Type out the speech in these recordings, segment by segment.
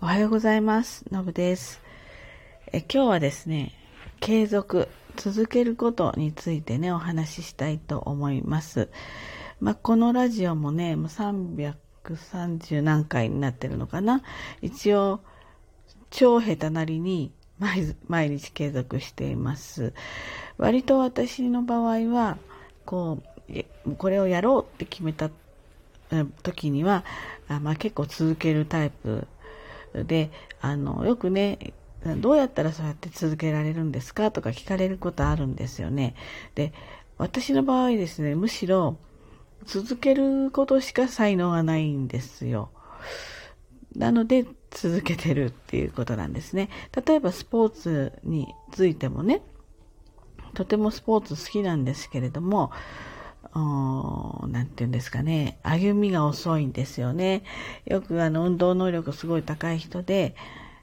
おはようございます。のぶですえ。今日はですね、継続、続けることについてね、お話ししたいと思います。まあ、このラジオもね、もう330何回になってるのかな。一応、超下手なりに毎日継続しています。割と私の場合は、こう、これをやろうって決めた時には、あまあ、結構続けるタイプで、あの、よくね、どうやったらそうやって続けられるんですか？とか聞かれることあるんですよね。で、私の場合ですね、むしろ続けることしか才能がないんですよ。なので続けてるっていうことなんですね。例えばスポーツについてもね、とてもスポーツ好きなんですけれども、なんて言うんですかね、歩みが遅いんですよね。よくあの運動能力すごい高い人で、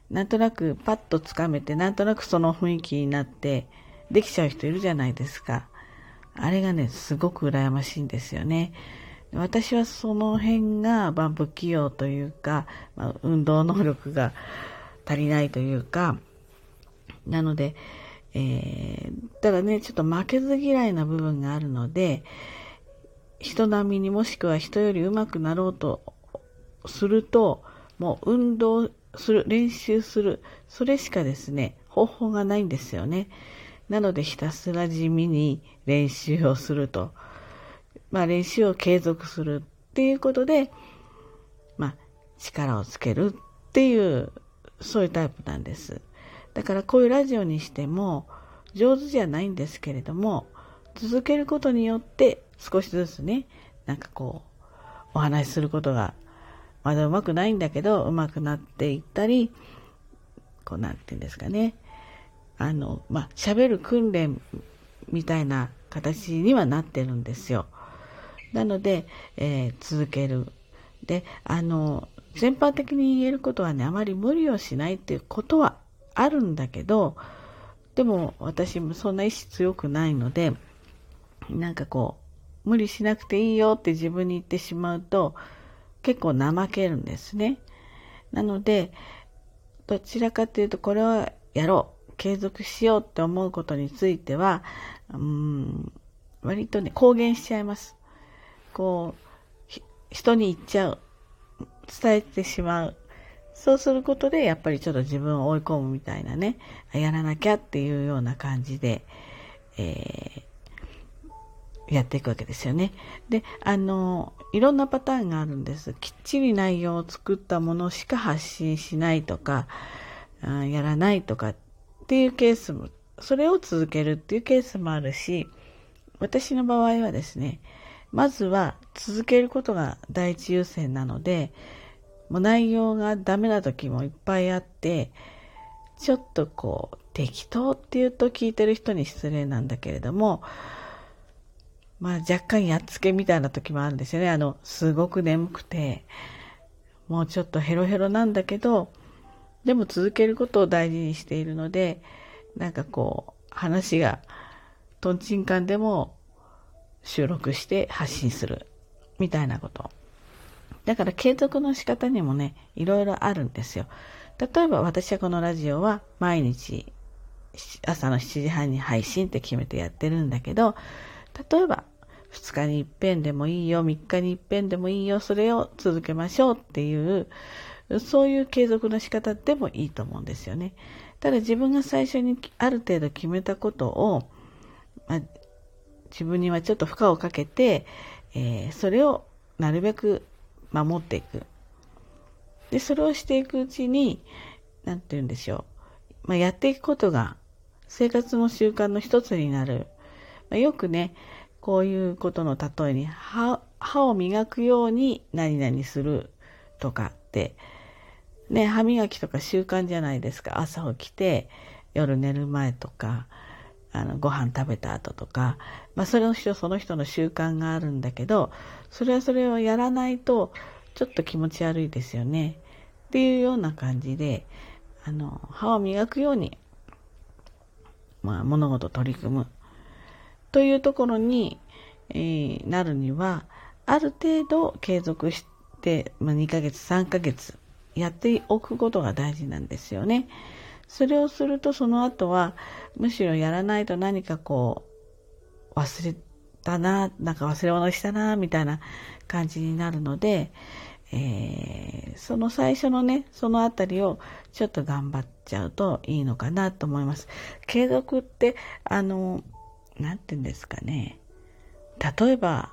なんとなくパッとつかめて、なんとなくその雰囲気になって、できちゃう人いるじゃないですか。あれがね、すごく羨ましいんですよね。私はその辺が、まあ、不器用というか、まあ、運動能力が足りないというか、なので、えー、ただね、ちょっと負けず嫌いな部分があるので、人並みにもしくは人より上手くなろうとすると、もう運動する、練習する、それしかですね、方法がないんですよね。なのでひたすら地味に練習をすると。まあ練習を継続するっていうことで、まあ力をつけるっていう、そういうタイプなんです。だからこういうラジオにしても上手じゃないんですけれども、続けることによって少しずつね、なんかこう、お話しすることがまだうまくないんだけど、うまくなっていったり、こうなんて言うんですかね。あの、まあ、喋る訓練みたいな形にはなってるんですよ。なので、えー、続ける。で、あの、全般的に言えることはね、あまり無理をしないっていうことはあるんだけど、でも私もそんな意志強くないので、なんかこう、無理しなくていいよって自分に言ってしまうと、結構怠けるんですね。なので、どちらかというと、これはやろう、継続しようって思うことについては、うん、割とね、公言しちゃいます。こう、人に言っちゃう。伝えてしまう。そうすることで、やっぱりちょっと自分を追い込むみたいなね、やらなきゃっていうような感じで、えー、やっていくわけですよね。で、あの、いろんなパターンがあるんです。きっちり内容を作ったものしか発信しないとか、あやらないとかっていうケースも、それを続けるっていうケースもあるし、私の場合はですね、まずは続けることが第一優先なので、もう内容がダメな時もいっぱいあって、ちょっとこう、適当って言うと聞いてる人に失礼なんだけれども、まあ若干やっつけみたいな時もあるんですよね。あの、すごく眠くて、もうちょっとヘロヘロなんだけど、でも続けることを大事にしているので、なんかこう、話がトンチンカンでも収録して発信するみたいなこと。だから継続の仕方にもね、いろいろあるんですよ。例えば私はこのラジオは毎日朝の7時半に配信って決めてやってるんだけど、例えば2日に一遍でもいいよ、3日に一遍でもいいよ、それを続けましょうっていう、そういう継続の仕方でもいいと思うんですよね。ただ自分が最初にある程度決めたことを、まあ、自分にはちょっと負荷をかけて、えー、それをなるべく守っていく。で、それをしていくうちに、なんて言うんでしょう。まあ、やっていくことが生活の習慣の一つになる。よくね、こういうことの例えに歯、歯を磨くように何々するとかって、ね、歯磨きとか習慣じゃないですか。朝起きて、夜寝る前とか、あの、ご飯食べた後とか、まあ、それの人、その人の習慣があるんだけど、それはそれをやらないと、ちょっと気持ち悪いですよね。っていうような感じで、あの、歯を磨くように、まあ、物事取り組む。というところに、えー、なるには、ある程度継続して、まあ、2ヶ月、3ヶ月やっておくことが大事なんですよね。それをするとその後はむしろやらないと何かこう忘れたな、なんか忘れ物したな、みたいな感じになるので、えー、その最初のね、そのあたりをちょっと頑張っちゃうといいのかなと思います。継続って、あの、なんて言うんですかね。例えば、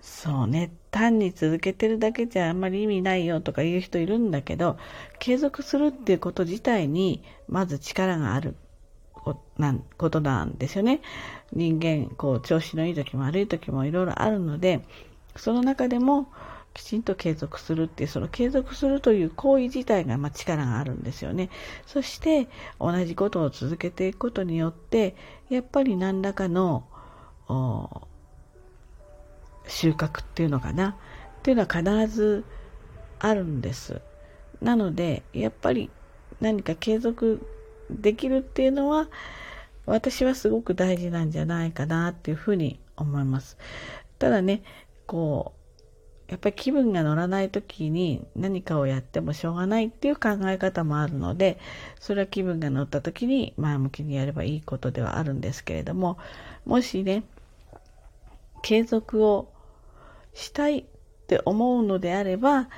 そうね、単に続けてるだけじゃあんまり意味ないよとか言う人いるんだけど、継続するっていうこと自体に、まず力があることなんですよね。人間、こう、調子のいい時も悪い時もいろいろあるので、その中でも、きちんと継続するっていう、その継続するという行為自体が、ま、力があるんですよね。そして、同じことを続けていくことによって、やっぱり何らかの、収穫っていうのかな？っていうのは必ずあるんです。なので、やっぱり何か継続できるっていうのは、私はすごく大事なんじゃないかなっていうふうに思います。ただね、こう、やっぱり気分が乗らない時に何かをやってもしょうがないっていう考え方もあるので、それは気分が乗った時に前向きにやればいいことではあるんですけれども、もしね、継続をしたいって思うのであれば、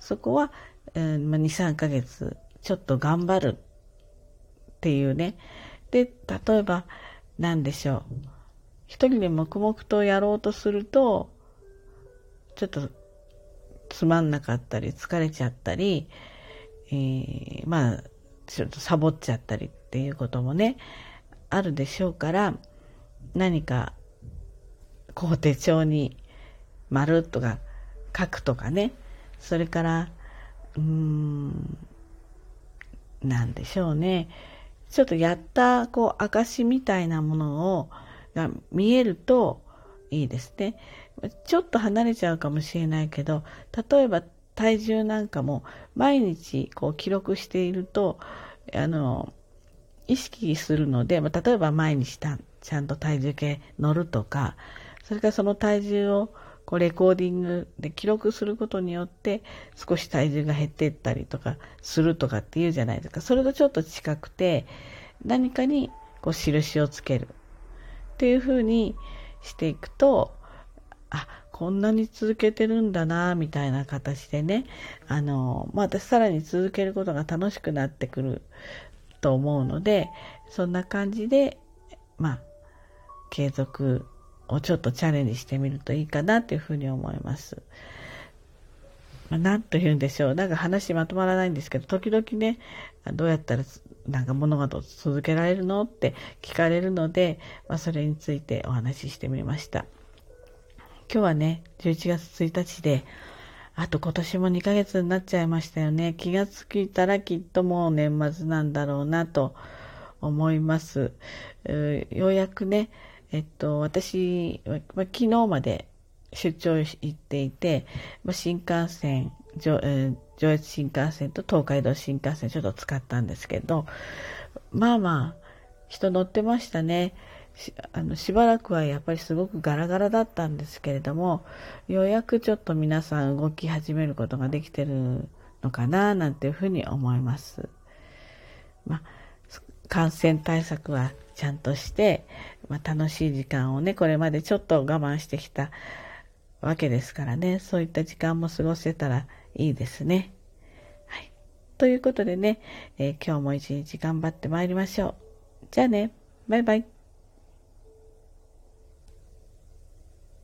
そこは、えー、2、3ヶ月ちょっと頑張るっていうね。で、例えば、何でしょう。一人で黙々とやろうとすると、ちょっとつまんなかったり、疲れちゃったり、えー、まあ、ちょっとサボっちゃったりっていうこともね、あるでしょうから、何か、こう手帳に丸とか書くとかね、それから、うーん、なんでしょうね。ちょっとやった、こう、証みたいなものを、が見えるといいですね。ちょっと離れちゃうかもしれないけど、例えば体重なんかも毎日こう記録していると、あの、意識するので、ま例えば毎日ちゃんと体重計乗るとか、それからその体重をこうレコーディングで記録することによって少し体重が減っていったりとかするとかっていうじゃないですか。それとちょっと近くて何かにこう印をつけるっていうふうにしていくとあ、こんなに続けてるんだな、みたいな形でね、あの、まあ、私さらに続けることが楽しくなってくると思うので、そんな感じで、まあ、継続をちょっとチャレンジしてみるといいかなというふうに思います。まあ、と言うんでしょう。なんか話まとまらないんですけど、時々ね、どうやったらなんか物事を続けられるのって聞かれるので、まあ、それについてお話ししてみました。今日はね、11月1日で、あと今年も2ヶ月になっちゃいましたよね。気がついたらきっともう年末なんだろうなと思います。ようやくね、えっと、私、ま昨日まで出張行っていて、ま新幹線上、上越新幹線と東海道新幹線ちょっと使ったんですけど、まあまあ、人乗ってましたね。しあのしばらくはやっぱりすごくガラガラだったんですけれども、ようやくちょっと皆さん動き始めることができてるのかな、なんていうふうに思います。まあ、感染対策はちゃんとして、まあ、楽しい時間をね、これまでちょっと我慢してきたわけですからね、そういった時間も過ごせたらいいですね。はい。ということでね、えー、今日も一日頑張ってまいりましょう。じゃあね、バイバイ。